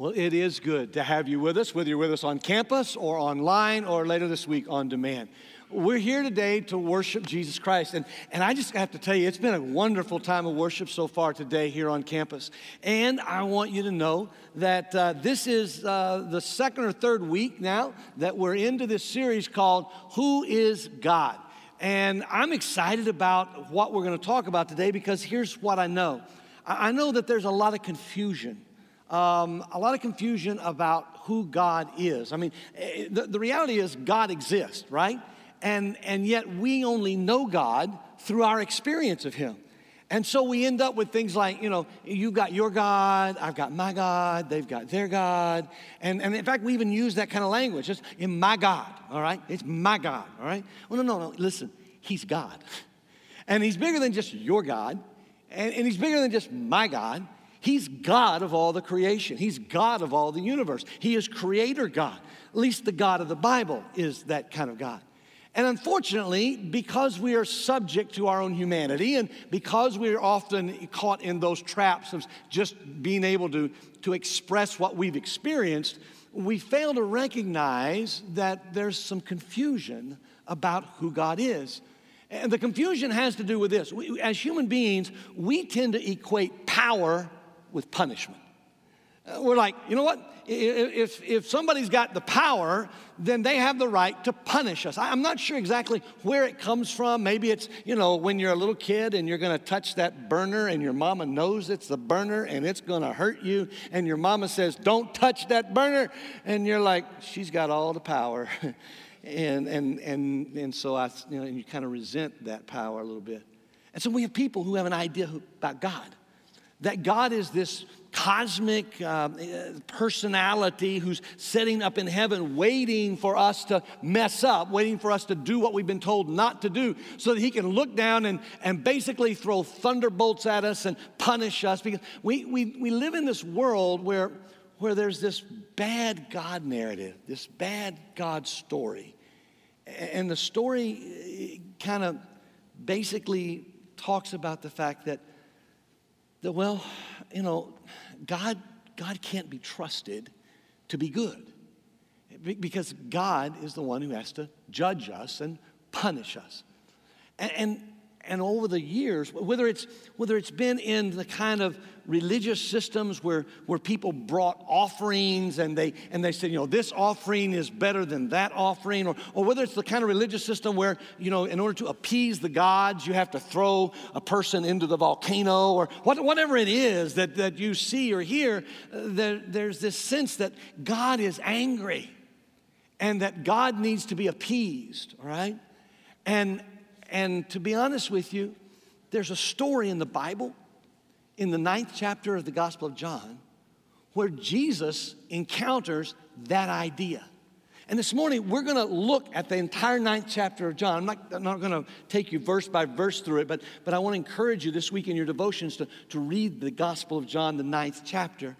Well, it is good to have you with us, whether you're with us on campus or online or later this week on demand. We're here today to worship Jesus Christ. And, and I just have to tell you, it's been a wonderful time of worship so far today here on campus. And I want you to know that uh, this is uh, the second or third week now that we're into this series called Who is God? And I'm excited about what we're going to talk about today because here's what I know I know that there's a lot of confusion um, a lot of confusion about who God is. I mean, eh, the, the reality is God exists, right? And, and yet we only know God through our experience of Him. And so we end up with things like, you know, you've got your God, I've got my God, they've got their God. And, and in fact, we even use that kind of language. It's in my God, all right? It's my God, all right? Well, no, no, no, listen, He's God. And He's bigger than just your God, and, and He's bigger than just my God. He's God of all the creation. He's God of all the universe. He is creator God. At least the God of the Bible is that kind of God. And unfortunately, because we are subject to our own humanity and because we are often caught in those traps of just being able to, to express what we've experienced, we fail to recognize that there's some confusion about who God is. And the confusion has to do with this. We, as human beings, we tend to equate power with punishment. Uh, we're like, you know what? If, if somebody's got the power, then they have the right to punish us. I'm not sure exactly where it comes from. Maybe it's, you know, when you're a little kid and you're going to touch that burner and your mama knows it's the burner and it's going to hurt you. And your mama says, don't touch that burner. And you're like, she's got all the power. and, and, and, and so I, you know, and you kind of resent that power a little bit. And so we have people who have an idea about God that God is this cosmic uh, personality who's sitting up in heaven waiting for us to mess up, waiting for us to do what we've been told not to do, so that he can look down and, and basically throw thunderbolts at us and punish us. Because we, we, we live in this world where, where there's this bad God narrative, this bad God story. And the story uh, kind of basically talks about the fact that that, well, you know, God, God can't be trusted to be good because God is the one who has to judge us and punish us. And, and, and over the years, whether it's, whether it's been in the kind of religious systems where, where people brought offerings and they, and they said, you know, this offering is better than that offering, or, or whether it's the kind of religious system where, you know, in order to appease the gods, you have to throw a person into the volcano, or what, whatever it is that, that you see or hear, uh, there, there's this sense that God is angry and that God needs to be appeased, all right? And, and to be honest with you, there's a story in the Bible, in the ninth chapter of the Gospel of John, where Jesus encounters that idea. And this morning, we're going to look at the entire ninth chapter of John. I'm not, I'm not going to take you verse by verse through it, but, but I want to encourage you this week in your devotions to, to read the Gospel of John, the ninth chapter,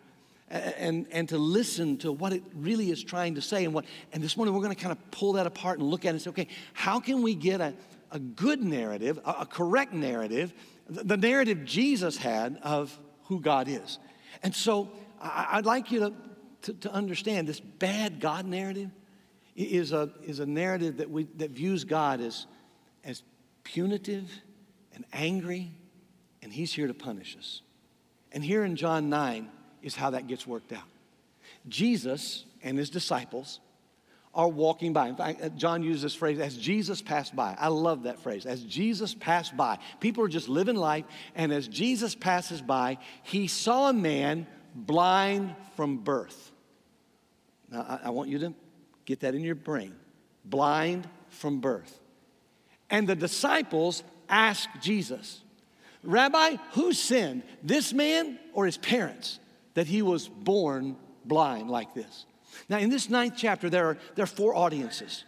and, and to listen to what it really is trying to say. And, what, and this morning, we're going to kind of pull that apart and look at it and say, okay, how can we get a, a good narrative, a, correct narrative, the, the narrative Jesus had of who God is. And so I, would like you to, to, to, understand this bad God narrative is a, is a narrative that, we, that views God as, as punitive and angry, and He's here to punish us. And here in John 9 is how that gets worked out. Jesus and His disciples are walking by. In fact, uh, John used this phrase, as Jesus passed by. I love that phrase, as Jesus passed by. People are just living life, and as Jesus passes by, he saw a man blind from birth. Now, I, I want you to get that in your brain blind from birth. And the disciples asked Jesus, Rabbi, who sinned, this man or his parents, that he was born blind like this? Now, in this ninth chapter, there are, there are four audiences.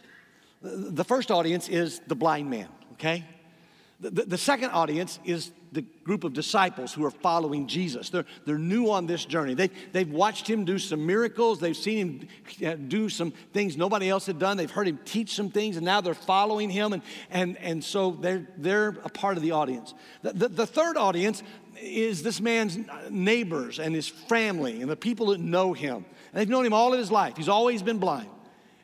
The first audience is the blind man, okay? The, the, the, second audience is the group of disciples who are following Jesus. They're, they're new on this journey. They, they've watched him do some miracles. They've seen him uh, do some things nobody else had done. They've heard him teach some things, and now they're following him. And, and, and so they're, they're a part of the audience. The, the, the third audience is this man's neighbors and his family and the people that know him. And they've known him all of his life. He's always been blind.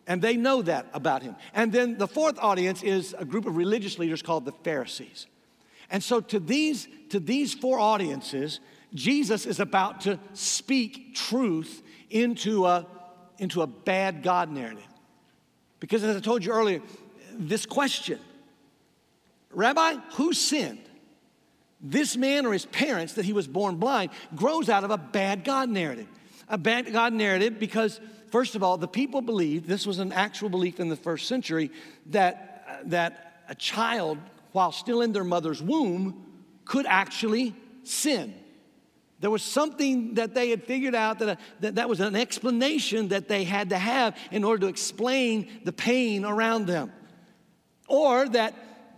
And they know that about him. And then the fourth audience is a group of religious leaders called the Pharisees. And so to these, to these four audiences, Jesus is about to speak truth into a, into a bad God narrative. Because as I told you earlier, this question, Rabbi, who sinned? This man or his parents that he was born blind grows out of a bad God narrative. A bad God narrative because, first of all, the people believed, this was an actual belief in the first century, that, uh, that a child, while still in their mother's womb, could actually sin. There was something that they had figured out that, uh, that that was an explanation that they had to have in order to explain the pain around them. Or that,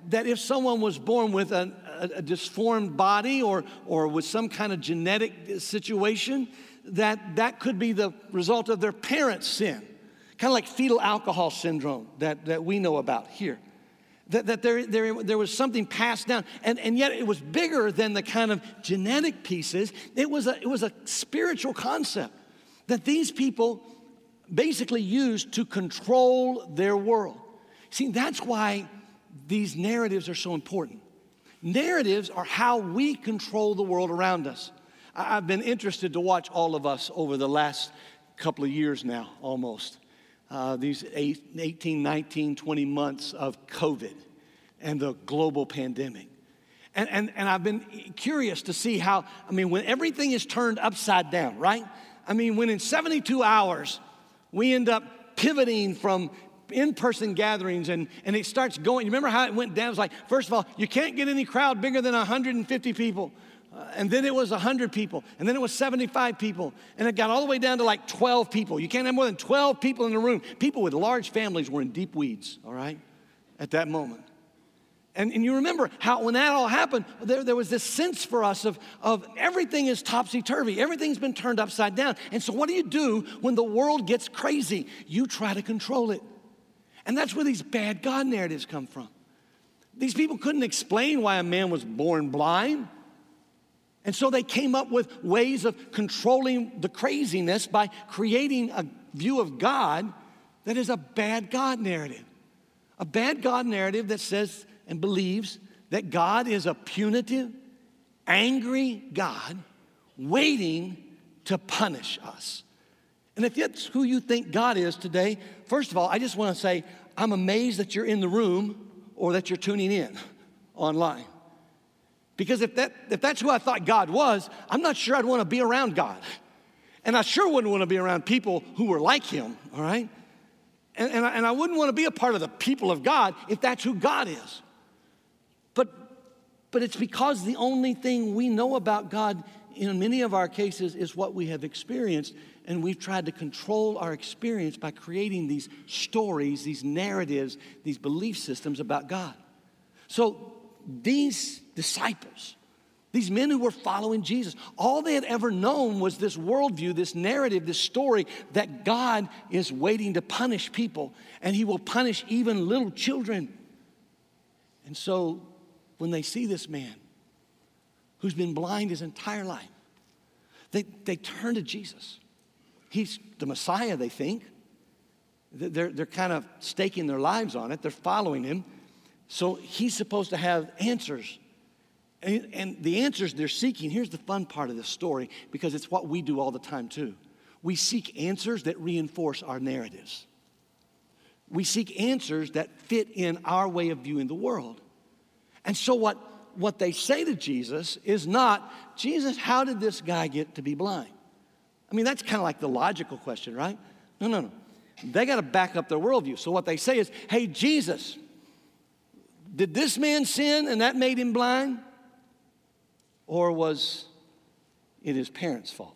that if someone was born with a, a, a disformed body or, or with some kind of genetic situation, that that could be the result of their parents' sin. Kind of like fetal alcohol syndrome that, that we know about here that, that there, there, there was something passed down, and, and yet it was bigger than the kind of genetic pieces. It was, a, it was a spiritual concept that these people basically used to control their world. See, that's why these narratives are so important. Narratives are how we control the world around us. I've been interested to watch all of us over the last couple of years now, almost uh, these eight, 18, 19, 20 months of COVID and the global pandemic. And, and, and I've been curious to see how, I mean, when everything is turned upside down, right? I mean, when in 72 hours we end up pivoting from in person gatherings and, and it starts going. You remember how it went down? It was like, first of all, you can't get any crowd bigger than 150 people. And then it was 100 people, and then it was 75 people, and it got all the way down to like 12 people. You can't have more than 12 people in the room. People with large families were in deep weeds, all right, at that moment. And, and you remember how when that all happened, there, there was this sense for us of, of everything is topsy turvy, everything's been turned upside down. And so, what do you do when the world gets crazy? You try to control it. And that's where these bad God narratives come from. These people couldn't explain why a man was born blind. And so they came up with ways of controlling the craziness by creating a view of God that is a bad God narrative. A bad God narrative that says and believes that God is a punitive, angry God waiting to punish us. And if that's who you think God is today, first of all, I just want to say I'm amazed that you're in the room or that you're tuning in online. Because if, that, if that's who I thought God was, I'm not sure I'd want to be around God. And I sure wouldn't want to be around people who were like him, all right? And, and, I, and I wouldn't want to be a part of the people of God if that's who God is. But, but it's because the only thing we know about God in many of our cases is what we have experienced. And we've tried to control our experience by creating these stories, these narratives, these belief systems about God. So these disciples, these men who were following Jesus, all they had ever known was this worldview, this narrative, this story that God is waiting to punish people and he will punish even little children. And so when they see this man who's been blind his entire life, they, they turn to Jesus. He's the Messiah, they think. They're, they're kind of staking their lives on it, they're following him. So he's supposed to have answers. And, and, the answers they're seeking, here's the fun part of this story, because it's what we do all the time too. We seek answers that reinforce our narratives. We seek answers that fit in our way of viewing the world. And so, what, what they say to Jesus is not, Jesus, how did this guy get to be blind? I mean, that's kind of like the logical question, right? No, no, no. They got to back up their worldview. So, what they say is, hey, Jesus, did this man sin and that made him blind? Or was it his parents' fault?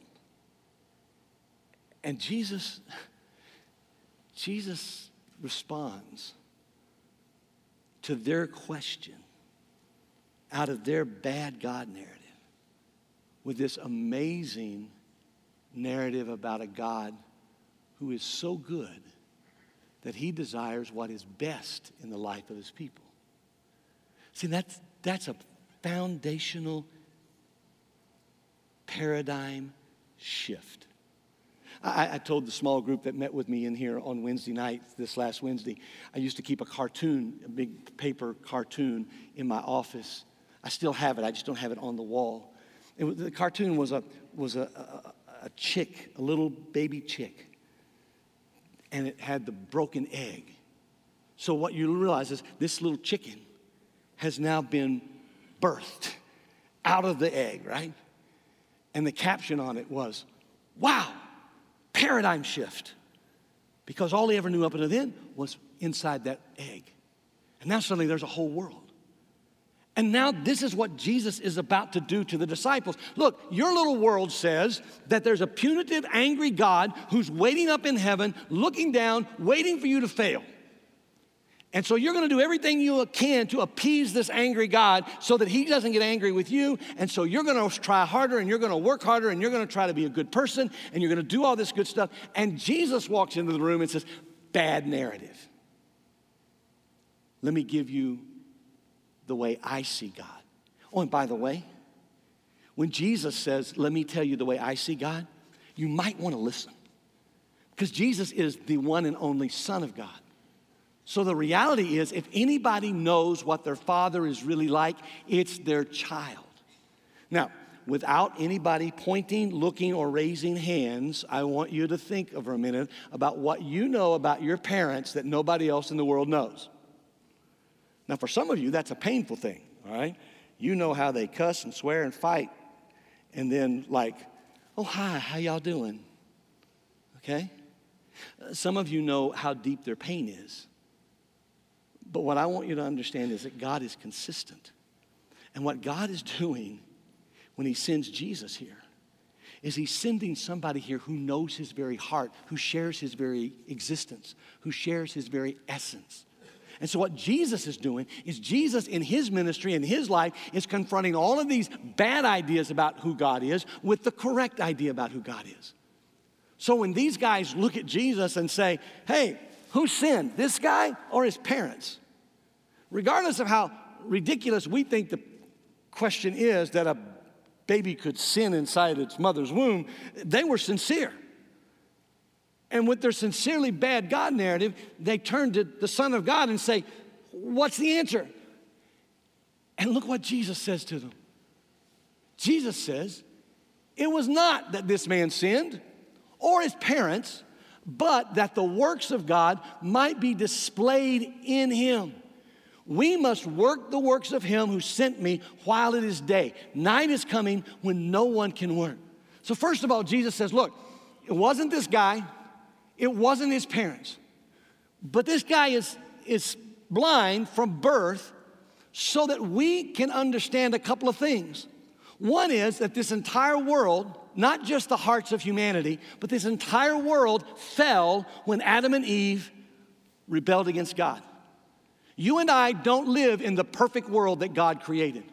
And Jesus, Jesus responds to their question out of their bad God narrative with this amazing narrative about a God who is so good that he desires what is best in the life of his people. See, that's, that's a foundational paradigm shift. I, I, told the small group that met with me in here on Wednesday night, this last Wednesday, I used to keep a cartoon, a big paper cartoon in my office. I still have it, I just don't have it on the wall. It, the cartoon was, a, was a, a, a chick, a little baby chick, and it had the broken egg. So, what you realize is this little chicken has now been birthed out of the egg, right? And the caption on it was, Wow, paradigm shift. Because all he ever knew up until then was inside that egg. And now suddenly there's a whole world. And now this is what Jesus is about to do to the disciples. Look, your little world says that there's a punitive, angry God who's waiting up in heaven, looking down, waiting for you to fail. And so you're going to do everything you can to appease this angry God so that he doesn't get angry with you. And so you're going to try harder and you're going to work harder and you're going to try to be a good person and you're going to do all this good stuff. And Jesus walks into the room and says, Bad narrative. Let me give you the way I see God. Oh, and by the way, when Jesus says, Let me tell you the way I see God, you might want to listen because Jesus is the one and only Son of God. So the reality is, if anybody knows what their father is really like, it's their child. Now, without anybody pointing, looking, or raising hands, I want you to think for a minute about what you know about your parents that nobody else in the world knows. Now, for some of you, that's a painful thing, all right? You know how they cuss and swear and fight, and then, like, oh, hi, how y'all doing? Okay? Uh, some of you know how deep their pain is. But what I want you to understand is that God is consistent. And what God is doing when He sends Jesus here is He's sending somebody here who knows His very heart, who shares His very existence, who shares His very essence. And so, what Jesus is doing is Jesus in his ministry and his life is confronting all of these bad ideas about who God is with the correct idea about who God is. So, when these guys look at Jesus and say, hey, who sinned, this guy or his parents? Regardless of how ridiculous we think the question is that a baby could sin inside its mother's womb, they were sincere. And with their sincerely bad God narrative, they turn to the Son of God and say, What's the answer? And look what Jesus says to them. Jesus says, It was not that this man sinned or his parents, but that the works of God might be displayed in him. We must work the works of him who sent me while it is day. Night is coming when no one can work. So, first of all, Jesus says, Look, it wasn't this guy, it wasn't his parents, but this guy is, is blind from birth so that we can understand a couple of things. One is that this entire world, not just the hearts of humanity, but this entire world fell when Adam and Eve rebelled against God. You and I don't live in the perfect world that God created.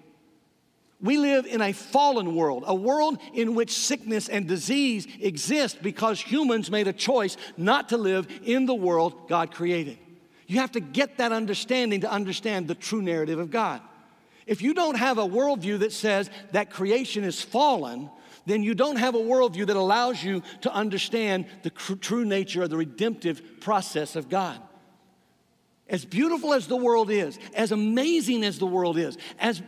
We live in a fallen world, a world in which sickness and disease exist because humans made a choice not to live in the world God created. You have to get that understanding to understand the true narrative of God. If you don't have a worldview that says that creation is fallen, then you don't have a worldview that allows you to understand the true nature of the redemptive process of God. As beautiful as the world is, as amazing as the world is, as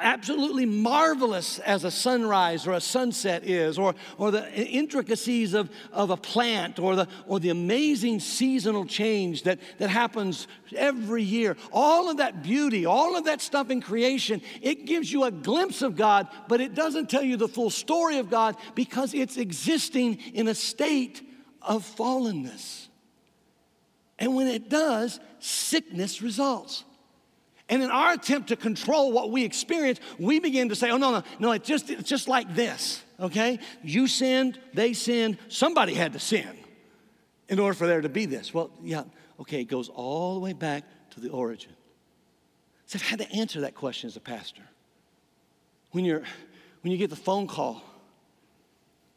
absolutely marvelous as a sunrise or a sunset is, or, or the intricacies of, of a plant, or the, or the amazing seasonal change that, that happens every year, all of that beauty, all of that stuff in creation, it gives you a glimpse of God, but it doesn't tell you the full story of God because it's existing in a state of fallenness. And when it does, sickness results. And in our attempt to control what we experience, we begin to say, oh, no, no, no, it's just, it's just like this, okay? You sinned, they sinned, somebody had to sin in order for there to be this. Well, yeah, okay, it goes all the way back to the origin. So I've had to answer that question as a pastor. When, you're, when you get the phone call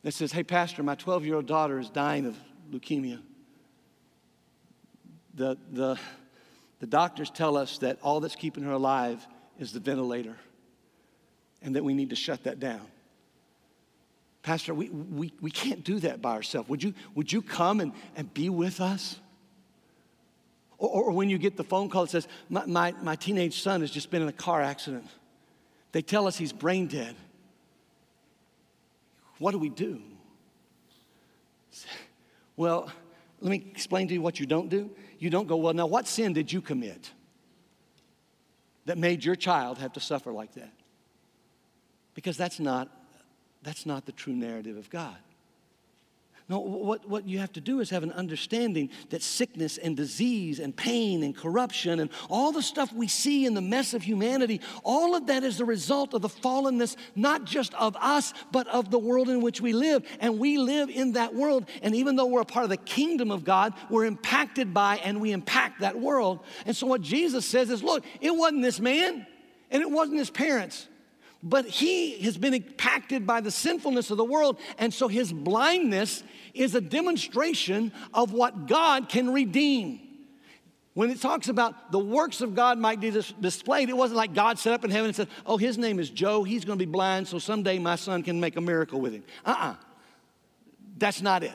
that says, hey, pastor, my 12 year old daughter is dying of leukemia the, the, the doctors tell us that all that's keeping her alive is the ventilator and that we need to shut that down. Pastor, we, we, we can't do that by ourselves. Would you, would you come and, and be with us? Or, or when you get the phone call that says, my, my, my teenage son has just been in a car accident. They tell us he's brain dead. What do we do? Well, let me explain to you what you don't do. You don't go, well, now what sin did you commit that made your child have to suffer like that? Because that's not, that's not the true narrative of God. No, what, what you have to do is have an understanding that sickness and disease and pain and corruption and all the stuff we see in the mess of humanity, all of that is the result of the fallenness, not just of us, but of the world in which we live. And we live in that world. And even though we're a part of the kingdom of God, we're impacted by and we impact that world. And so what Jesus says is look, it wasn't this man and it wasn't his parents. But he has been impacted by the sinfulness of the world, and so his blindness is a demonstration of what God can redeem. When it talks about the works of God might be displayed, it wasn't like God set up in heaven and said, Oh, his name is Joe, he's gonna be blind, so someday my son can make a miracle with him. Uh uh-uh. uh. That's not it.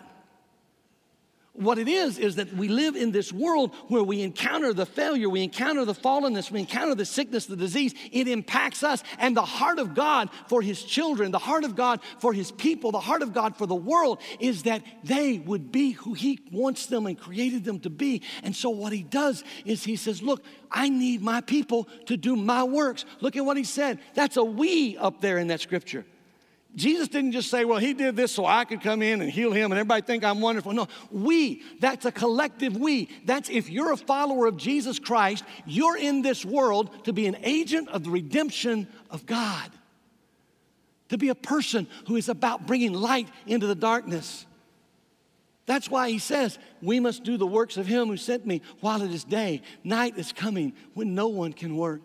What it is, is that we live in this world where we encounter the failure, we encounter the fallenness, we encounter the sickness, the disease. It impacts us. And the heart of God for His children, the heart of God for His people, the heart of God for the world is that they would be who He wants them and created them to be. And so what He does is He says, Look, I need my people to do my works. Look at what He said. That's a we up there in that scripture. Jesus didn't just say, well, he did this so I could come in and heal him and everybody think I'm wonderful. No, we, that's a collective we. That's if you're a follower of Jesus Christ, you're in this world to be an agent of the redemption of God, to be a person who is about bringing light into the darkness. That's why he says, We must do the works of him who sent me while it is day. Night is coming when no one can work.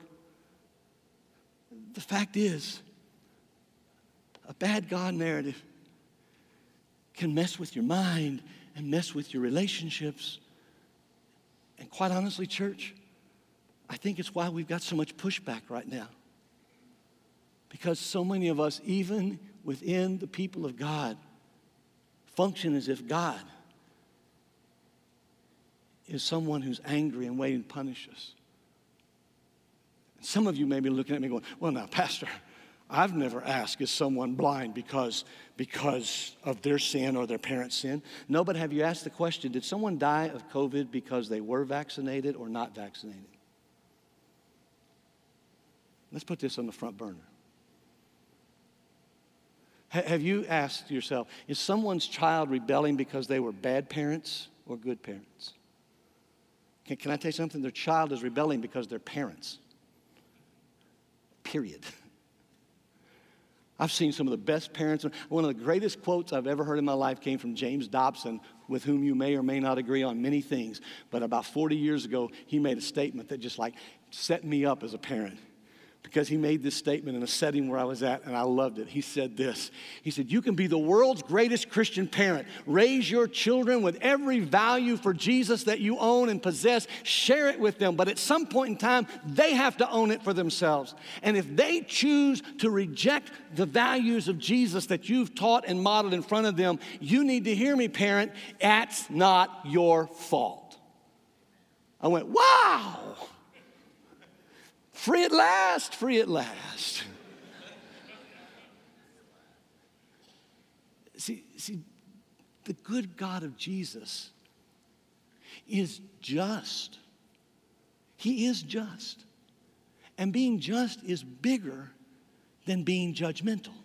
The fact is, a bad God narrative can mess with your mind and mess with your relationships. And quite honestly, church, I think it's why we've got so much pushback right now. Because so many of us, even within the people of God, function as if God is someone who's angry and waiting to punish us. Some of you may be looking at me going, Well, now, Pastor, I've never asked, is someone blind because, because of their sin or their parents' sin? No, but have you asked the question, did someone die of COVID because they were vaccinated or not vaccinated? Let's put this on the front burner. have you asked yourself, is someone's child rebelling because they were bad parents or good parents? Can, can I tell you something? Their child is rebelling because they're parents. Period. I've seen some of the best parents. One of the greatest quotes I've ever heard in my life came from James Dobson, with whom you may or may not agree on many things. But about 40 years ago, he made a statement that just like set me up as a parent because he made this statement in a setting where I was at and I loved it. He said this He said, You can be the world's greatest Christian parent. Raise your children with every value for Jesus that you own and possess. Share it with them. But at some point in time, they have to own it for themselves. And if they choose to reject the values of Jesus that you've taught and modeled in front of them, you need to hear me, parent. That's not your fault. I went, Wow. Free at last, free at last. see, see, the good God of Jesus is just. He is just. And being just is bigger than being judgmental.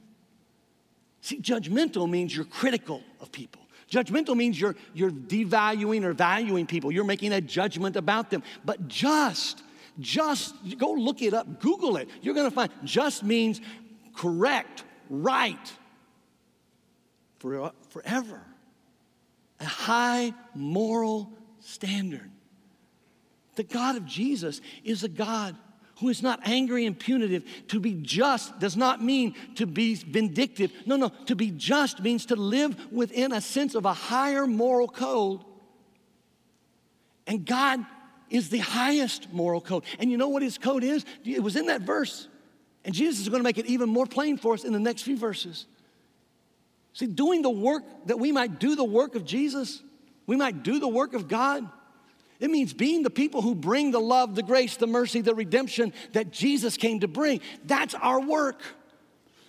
See, judgmental means you're critical of people. Judgmental means you're, you're devaluing or valuing people. You're making a judgment about them. But just just, go look it up, Google it. You're going to find just means correct, right, for, forever. A high moral standard. The God of Jesus is a God who is not angry and punitive. To be just does not mean to be vindictive. No, no, to be just means to live within a sense of a higher moral code. And God is the highest moral code. And you know what his code is? It was in that verse. And Jesus is going to make it even more plain for us in the next few verses. See, doing the work that we might do the work of Jesus, we might do the work of God. It means being the people who bring the love, the grace, the mercy, the redemption that Jesus came to bring. That's our work.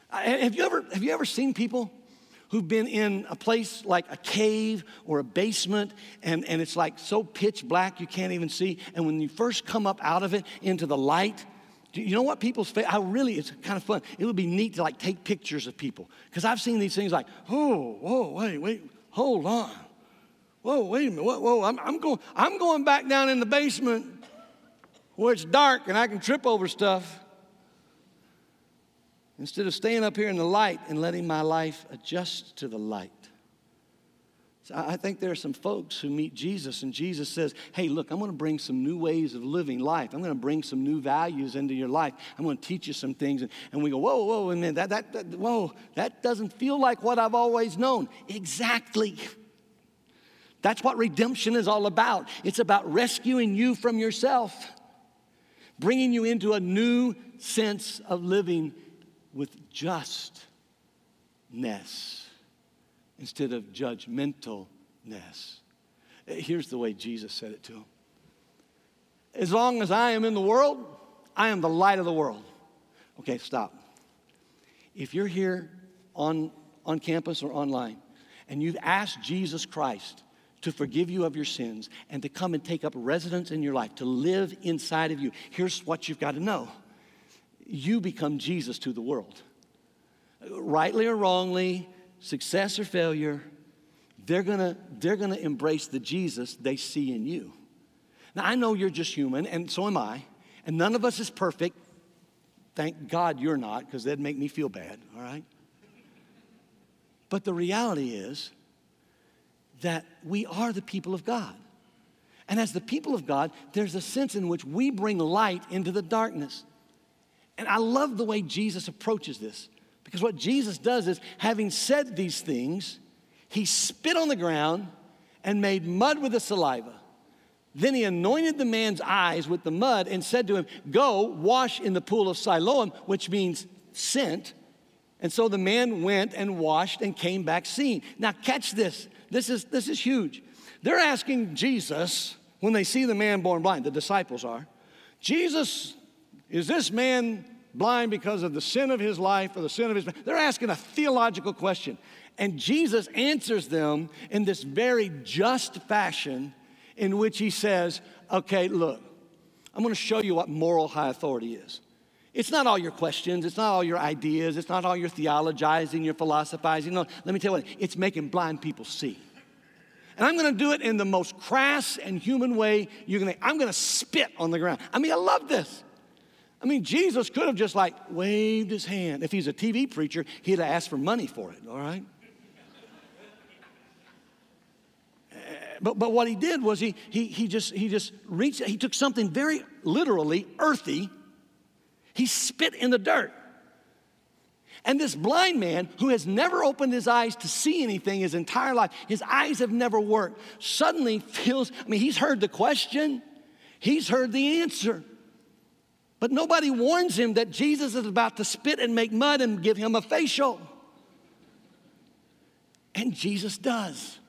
Have you ever, have you ever seen people who've been in a place like a cave or a basement and, and it's like so pitch black you can't even see? And when you first come up out of it into the light, you know what people's face? I really, it's kind of fun. It would be neat to like take pictures of people because I've seen these things like, oh, whoa, wait, wait, hold on. Whoa, wait a minute. Whoa, whoa. I'm, I'm, going, I'm going back down in the basement where it's dark and I can trip over stuff instead of staying up here in the light and letting my life adjust to the light. So I think there are some folks who meet Jesus, and Jesus says, Hey, look, I'm going to bring some new ways of living life. I'm going to bring some new values into your life. I'm going to teach you some things. And, and we go, Whoa, whoa, then that, that, that, whoa, that doesn't feel like what I've always known. Exactly. That's what redemption is all about. It's about rescuing you from yourself, bringing you into a new sense of living with justness instead of judgmentalness. Here's the way Jesus said it to him As long as I am in the world, I am the light of the world. Okay, stop. If you're here on, on campus or online and you've asked Jesus Christ to forgive you of your sins and to come and take up residence in your life, to live inside of you. Here's what you've got to know you become Jesus to the world. Rightly or wrongly, success or failure, they're gonna, they're gonna embrace the Jesus they see in you. Now, I know you're just human, and so am I, and none of us is perfect. Thank God you're not, because that'd make me feel bad, all right? But the reality is, that we are the people of God. And as the people of God, there's a sense in which we bring light into the darkness. And I love the way Jesus approaches this because what Jesus does is, having said these things, he spit on the ground and made mud with the saliva. Then he anointed the man's eyes with the mud and said to him, Go wash in the pool of Siloam, which means sent. And so the man went and washed and came back seeing. Now, catch this. This is, this is huge. They're asking Jesus, when they see the man born blind, the disciples are, Jesus, is this man blind because of the sin of his life or the sin of his. They're asking a theological question. And Jesus answers them in this very just fashion in which he says, Okay, look, I'm gonna show you what moral high authority is. It's not all your questions, it's not all your ideas, it's not all your theologizing, your philosophizing. No, let me tell you what, it's making blind people see. And I'm gonna do it in the most crass and human way you can. Think. I'm gonna spit on the ground. I mean, I love this. I mean, Jesus could have just like waved his hand. If he's a TV preacher, he'd have asked for money for it, all right? Eh, but, but what he did was he, he, he, just, he just reached, he took something very literally earthy he spit in the dirt. And this blind man who has never opened his eyes to see anything his entire life, his eyes have never worked, suddenly feels, I mean, he's heard the question, he's heard the answer. But nobody warns him that Jesus is about to spit and make mud and give him a facial. And Jesus does.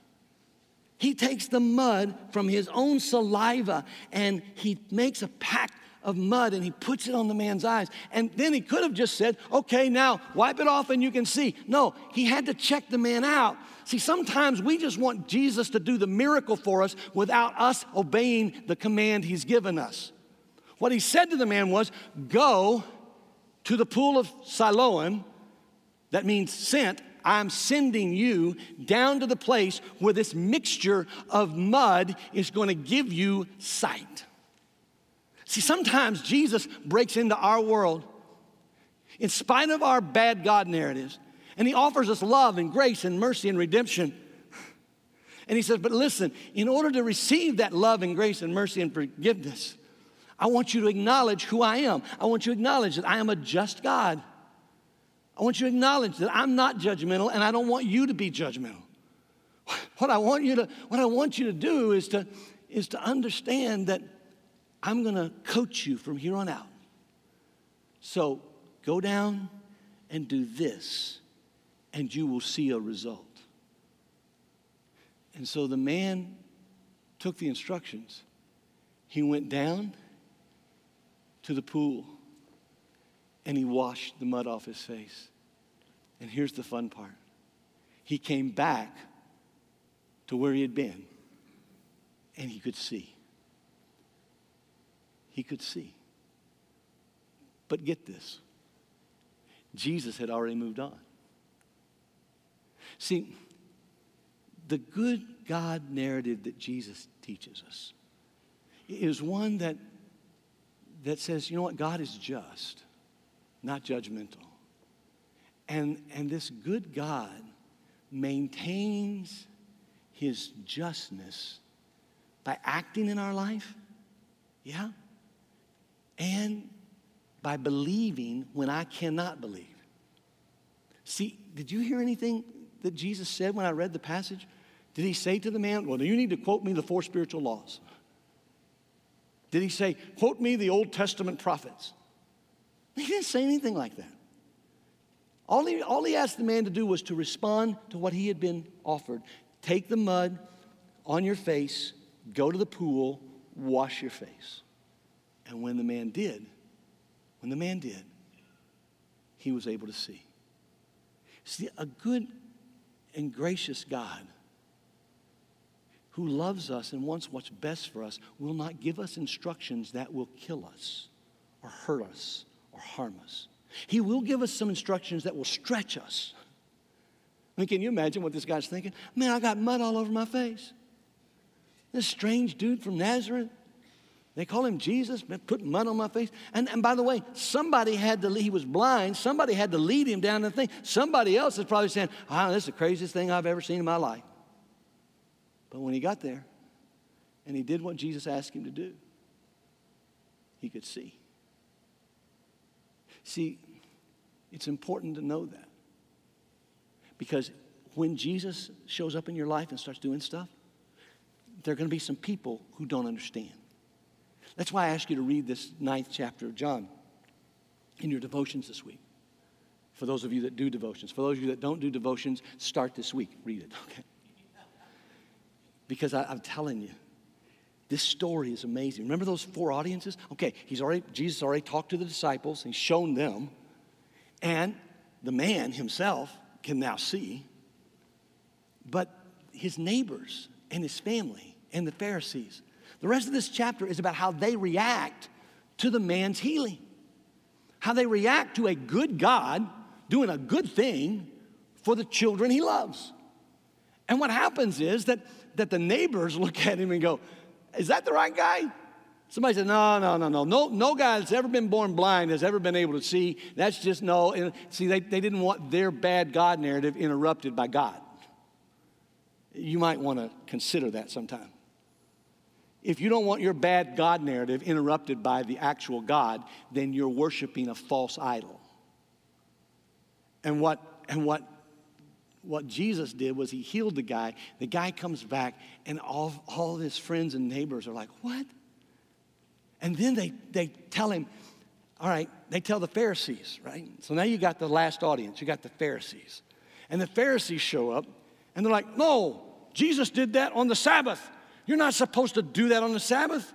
He takes the mud from his own saliva and he makes a pack of mud and he puts it on the man's eyes. And then he could have just said, okay, now wipe it off and you can see. No, he had to check the man out. See, sometimes we just want Jesus to do the miracle for us without us obeying the command he's given us. What he said to the man was, go to the pool of Siloam, that means sent, I'm sending you down to the place where this mixture of mud is going to give you sight. See, sometimes Jesus breaks into our world in spite of our bad God narratives, and He offers us love and grace and mercy and redemption. And He says, But listen, in order to receive that love and grace and mercy and forgiveness, I want you to acknowledge who I am. I want you to acknowledge that I am a just God. I want you to acknowledge that I'm not judgmental and I don't want you to be judgmental. What I want you to, what I want you to do is to, is to understand that I'm going to coach you from here on out. So go down and do this, and you will see a result. And so the man took the instructions. He went down to the pool and he washed the mud off his face. And here's the fun part he came back to where he had been and he could see. He could see. But get this Jesus had already moved on. See, the good God narrative that Jesus teaches us is one that, that says, you know what, God is just, not judgmental. And, and this good God maintains his justness by acting in our life, yeah, and by believing when I cannot believe. See, did you hear anything that Jesus said when I read the passage? Did he say to the man, Well, you need to quote me the four spiritual laws? Did he say, Quote me the Old Testament prophets? He didn't say anything like that. All he, all he asked the man to do was to respond to what he had been offered. Take the mud on your face, go to the pool, wash your face. And when the man did, when the man did, he was able to see. See, a good and gracious God who loves us and wants what's best for us will not give us instructions that will kill us or hurt us or harm us. He will give us some instructions that will stretch us. I mean, can you imagine what this guy's thinking? Man, I got mud all over my face. This strange dude from Nazareth, they call him Jesus, put mud on my face. And, and by the way, somebody had to, lead, he was blind, somebody had to lead him down the thing. Somebody else is probably saying, oh, this is the craziest thing I've ever seen in my life. But when he got there and he did what Jesus asked him to do, he could see. See, it's important to know that. Because when Jesus shows up in your life and starts doing stuff, there are going to be some people who don't understand. That's why I ask you to read this ninth chapter of John in your devotions this week. For those of you that do devotions. For those of you that don't do devotions, start this week. Read it, okay? Because I, am telling you, this story is amazing. Remember those four audiences? Okay, he's already, Jesus already talked to the disciples, he's shown them, and the man himself can now see. But his neighbors and his family and the Pharisees, the rest of this chapter is about how they react to the man's healing, how they react to a good God doing a good thing for the children he loves. And what happens is that, that the neighbors look at him and go, is that the right guy? Somebody said, no, no, no, no. No, no guy that's ever been born blind has ever been able to see. That's just no. And see, they, they didn't want their bad God narrative interrupted by God. You might want to consider that sometime. If you don't want your bad God narrative interrupted by the actual God, then you're worshiping a false idol. And what, and what what Jesus did was he healed the guy. The guy comes back, and all, all his friends and neighbors are like, What? And then they, they tell him, All right, they tell the Pharisees, right? So now you got the last audience, you got the Pharisees. And the Pharisees show up, and they're like, No, Jesus did that on the Sabbath. You're not supposed to do that on the Sabbath.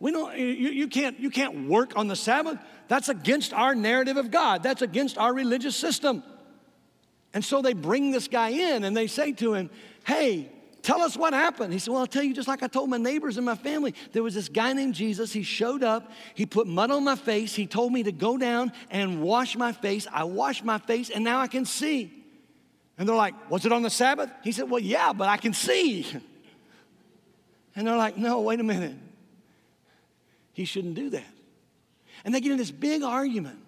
We don't, you, you, can't, you can't work on the Sabbath. That's against our narrative of God. That's against our religious system. And so they bring this guy in and they say to him, Hey, tell us what happened. He said, Well, I'll tell you just like I told my neighbors and my family. There was this guy named Jesus. He showed up. He put mud on my face. He told me to go down and wash my face. I washed my face and now I can see. And they're like, Was it on the Sabbath? He said, Well, yeah, but I can see. And they're like, No, wait a minute. He shouldn't do that. And they get in this big argument.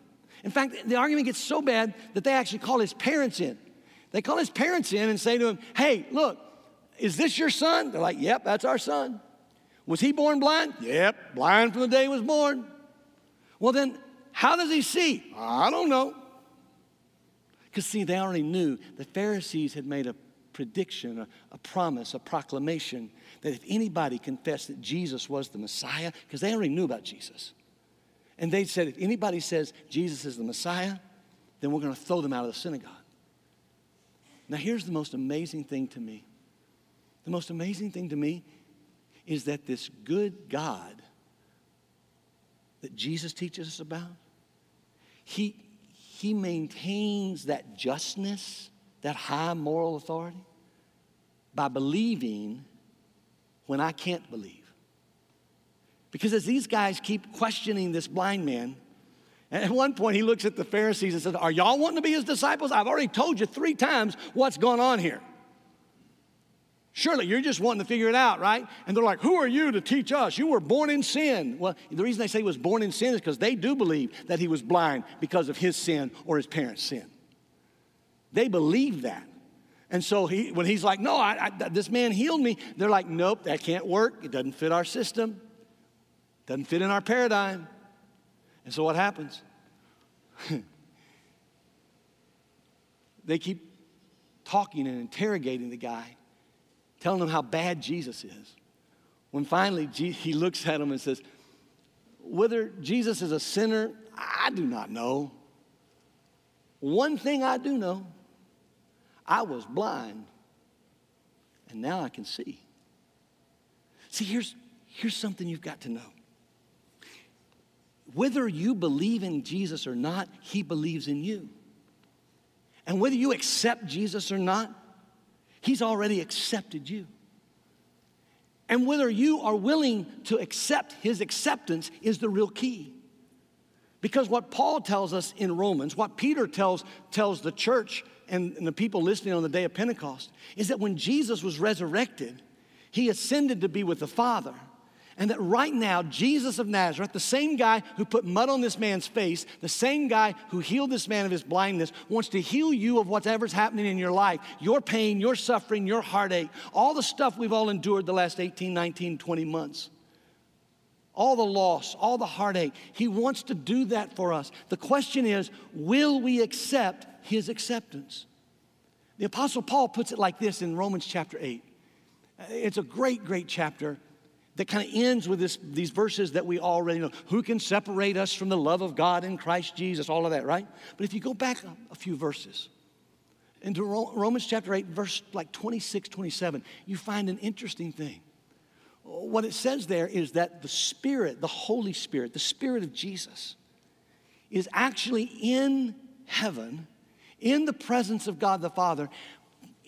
In fact, the argument gets so bad that they actually call his parents in. They call his parents in and say to him, Hey, look, is this your son? They're like, Yep, that's our son. Was he born blind? Yep, blind from the day he was born. Well, then, how does he see? I don't know. Because, see, they already knew the Pharisees had made a prediction, a, a, promise, a proclamation that if anybody confessed that Jesus was the Messiah, because they already knew about Jesus, and they said, if anybody says Jesus is the Messiah, then we're going to throw them out of the synagogue. Now, here's the most amazing thing to me. The most amazing thing to me is that this good God that Jesus teaches us about, he, he maintains that justness, that high moral authority, by believing when I can't believe. Because as these guys keep questioning this blind man, at one point he looks at the Pharisees and says, Are y'all wanting to be his disciples? I've already told you three times what's going on here. Surely you're just wanting to figure it out, right? And they're like, Who are you to teach us? You were born in sin. Well, the reason they say he was born in sin is because they do believe that he was blind because of his sin or his parents' sin. They believe that. And so he, when he's like, No, I, I, this man healed me, they're like, Nope, that can't work. It doesn't fit our system, doesn't fit in our paradigm. And so what happens? they keep talking and interrogating the guy telling him how bad Jesus is. When finally he looks at him and says, Whether Jesus is a sinner, I do not know. One thing I do know I was blind, and now I can see. See, here's, here's something you've got to know. Whether you believe in Jesus or not, he believes in you. And whether you accept Jesus or not, He's already accepted you. And whether you are willing to accept His acceptance is the real key. Because what Paul tells us in Romans, what Peter tells, tells the church and, and the people listening on the day of Pentecost, is that when Jesus was resurrected, He ascended to be with the Father. And that right now, Jesus of Nazareth, the same guy who put mud on this man's face, the same guy who healed this man of his blindness, wants to heal you of whatever's happening in your life your pain, your suffering, your heartache, all the stuff we've all endured the last 18, 19, 20 months. All the loss, all the heartache. He wants to do that for us. The question is will we accept his acceptance? The Apostle Paul puts it like this in Romans chapter 8. It's a great, great chapter that kind of ends with this, these verses that we already know. Who can separate us from the love of God in Christ Jesus? All of that, right? But if you go back a, few verses, into Romans chapter 8, verse like 26, 27, you find an interesting thing. What it says there is that the Spirit, the Holy Spirit, the Spirit of Jesus, is actually in heaven, in the presence of God the Father,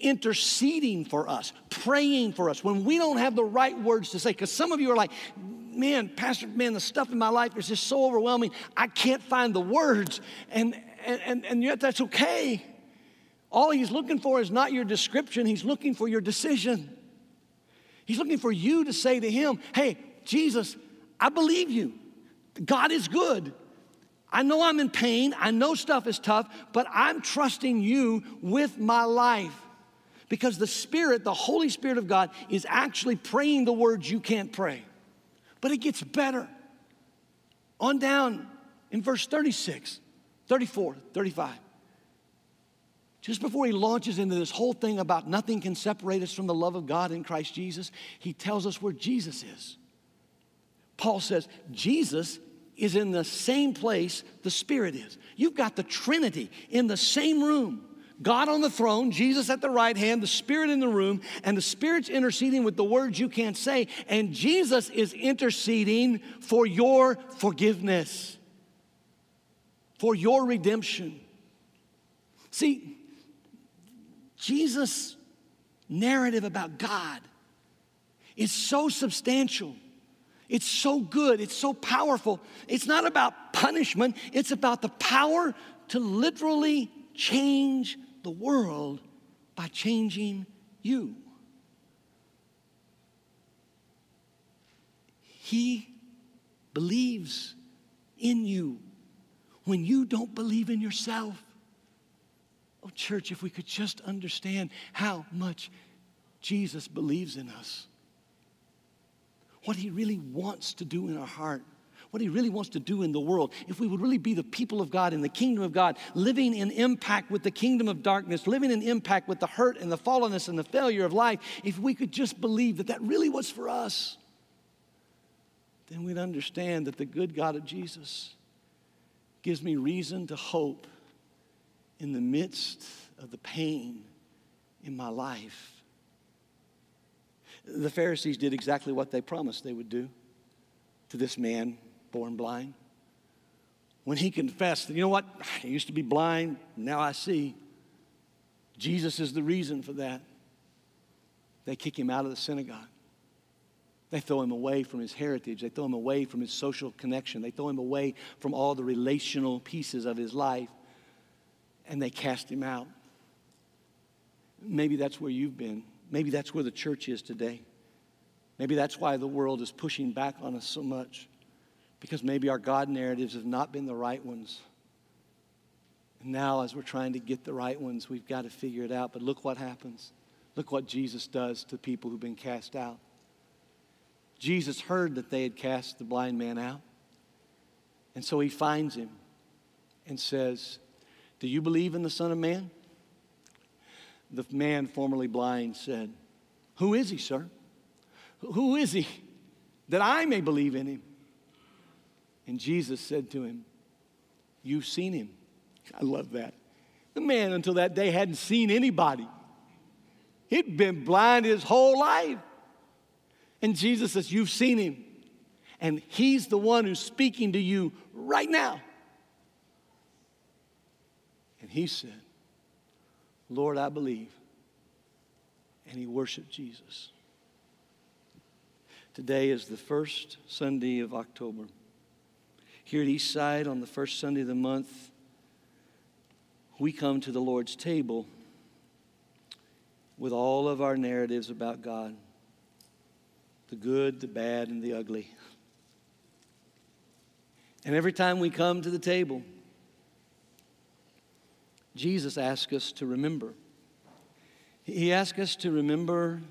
interceding for us, praying for us when we don't have the right words to say. Because some of you are like, man, Pastor, man, the stuff in my life is just so overwhelming. I can't find the words. And, and, and yet that's okay. All he's looking for is not your description, he's looking for your decision. He's looking for you to say to him, hey, Jesus, I believe you. God is good. I know I'm in pain. I know stuff is tough, but I'm trusting you with my life. Because the Spirit, the Holy Spirit of God, is actually praying the words you can't pray. But it gets better. On down in verse 36, 34, 35. Just before he launches into this whole thing about nothing can separate us from the love of God in Christ Jesus, he tells us where Jesus is. Paul says, Jesus is in the same place the Spirit is. You've got the Trinity in the same room. God on the throne, Jesus at the right hand, the Spirit in the room, and the Spirit's interceding with the words you can't say, and Jesus is interceding for your forgiveness, for your redemption. See, Jesus' narrative about God is so substantial. It's so good. It's so powerful. It's not about punishment, it's about the power to literally change the world by changing you. He believes in you when you don't believe in yourself. Oh, church, if we could just understand how much Jesus believes in us, what he really wants to do in our heart what He really wants to do in the world, if we would really be the people of God in the kingdom of God, living in impact with the kingdom of darkness, living in impact with the hurt and the fallenness and the failure of life, if we could just believe that that really was for us, then we'd understand that the good God of Jesus gives me reason to hope in the midst of the pain in my life. The Pharisees did exactly what they promised they would do to this man born blind. When he confessed, you know what? I used to be blind, now I see. Jesus is the reason for that. They kick him out of the synagogue. They throw him away from his heritage. They throw him away from his social connection. They throw him away from all the relational pieces of his life. And they cast him out. Maybe that's where you've been. Maybe that's where the church is today. Maybe that's why the world is pushing back on us so much. Because maybe our God narratives have not been the right ones. And now, as we're trying to get the right ones, we've got to figure it out. But look what happens. Look what Jesus does to people who've been cast out. Jesus heard that they had cast the blind man out. And so he finds him and says, Do you believe in the Son of Man? The man formerly blind said, Who is he, sir? Who is he that I may believe in him? And Jesus said to him, You've seen him. I love that. The man, until that day, hadn't seen anybody, he'd been blind his whole life. And Jesus says, You've seen him. And he's the one who's speaking to you right now. And he said, Lord, I believe. And he worshiped Jesus. Today is the first Sunday of October. Here at Eastside, on the first Sunday of the month, we come to the Lord's table with all of our narratives about God the good, the bad, and the ugly. And every time we come to the table, Jesus asks us to remember. He asks us to remember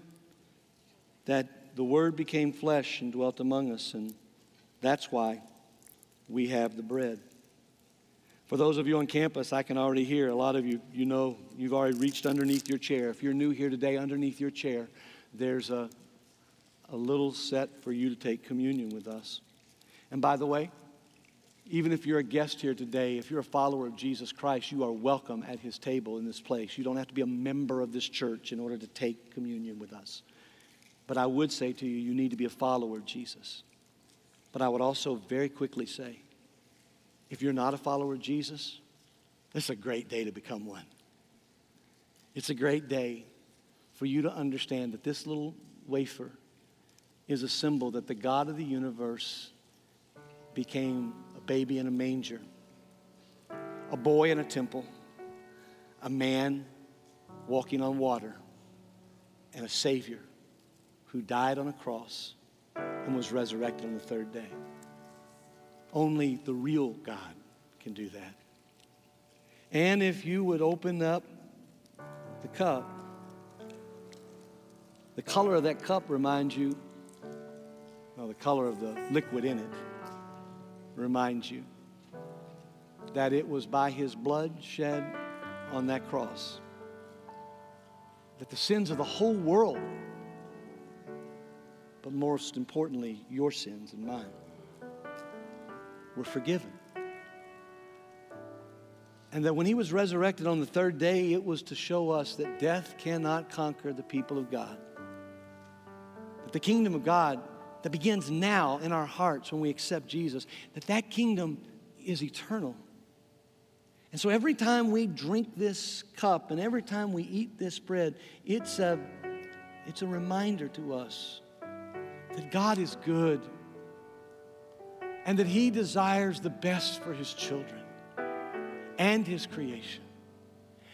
that the Word became flesh and dwelt among us, and that's why we have the bread. For those of you on campus, I can already hear a lot of you, you know, you've already reached underneath your chair. If you're new here today, underneath your chair, there's a, a little set for you to take communion with us. And by the way, even if you're a guest here today, if you're a follower of Jesus Christ, you are welcome at his table in this place. You don't have to be a member of this church in order to take communion with us. But I would say to you, you need to be a follower of Jesus. But I would also very quickly say, if you're not a follower of Jesus, is a great day to become one. It's a great day for you to understand that this little wafer is a symbol that the God of the universe became a baby in a manger, a boy in a temple, a man walking on water, and a Savior who died on a cross and was resurrected on the third day. Only the real God can do that. And if you would open up the cup, the color of that cup reminds you, well, the color of the liquid in it reminds you that it was by his blood shed on that cross that the sins of the whole world, but most importantly, your sins and mine, were forgiven. And that when he was resurrected on the third day, it was to show us that death cannot conquer the people of God. That the kingdom of God that begins now in our hearts when we accept Jesus, that that kingdom is eternal. And so every time we drink this cup and every time we eat this bread, it's a, it's a reminder to us that God is good and that He desires the best for His children and His creation.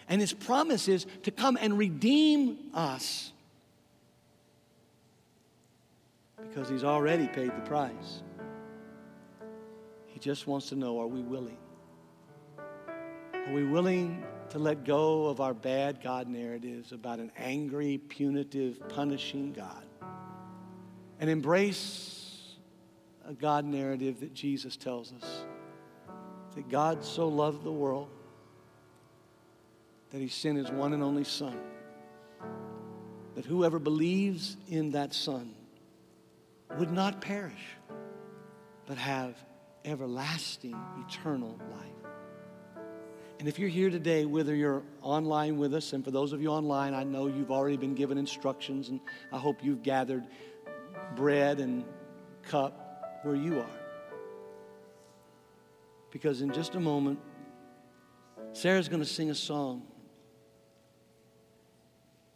And His promise is to come and redeem us because He's already paid the price. He just wants to know are we willing? Are we willing to let go of our bad God narratives about an angry, punitive, punishing God and embrace a God narrative that Jesus tells us that God so loved the world that he sent his one and only Son, that whoever believes in that Son would not perish, but have everlasting, eternal life. And if you're here today, whether you're online with us, and for those of you online, I know you've already been given instructions, and I hope you've gathered bread and cup where you are. Because in just a moment, Sarah's going to sing a song.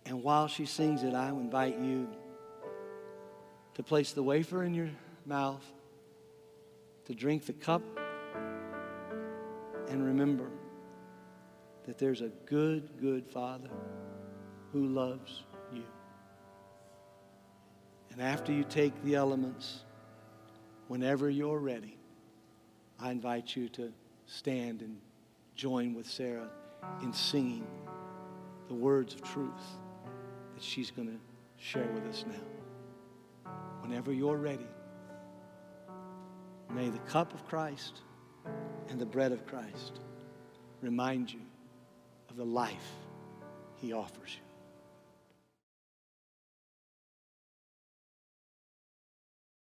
And while she sings it, I invite you to place the wafer in your mouth, to drink the cup, and remember that there's a good, good Father who loves. And after you take the elements, whenever you're ready, I invite you to stand and join with Sarah in singing the words of truth that she's going to share with us now. Whenever you're ready, may the cup of Christ and the bread of Christ remind you of the life he offers you.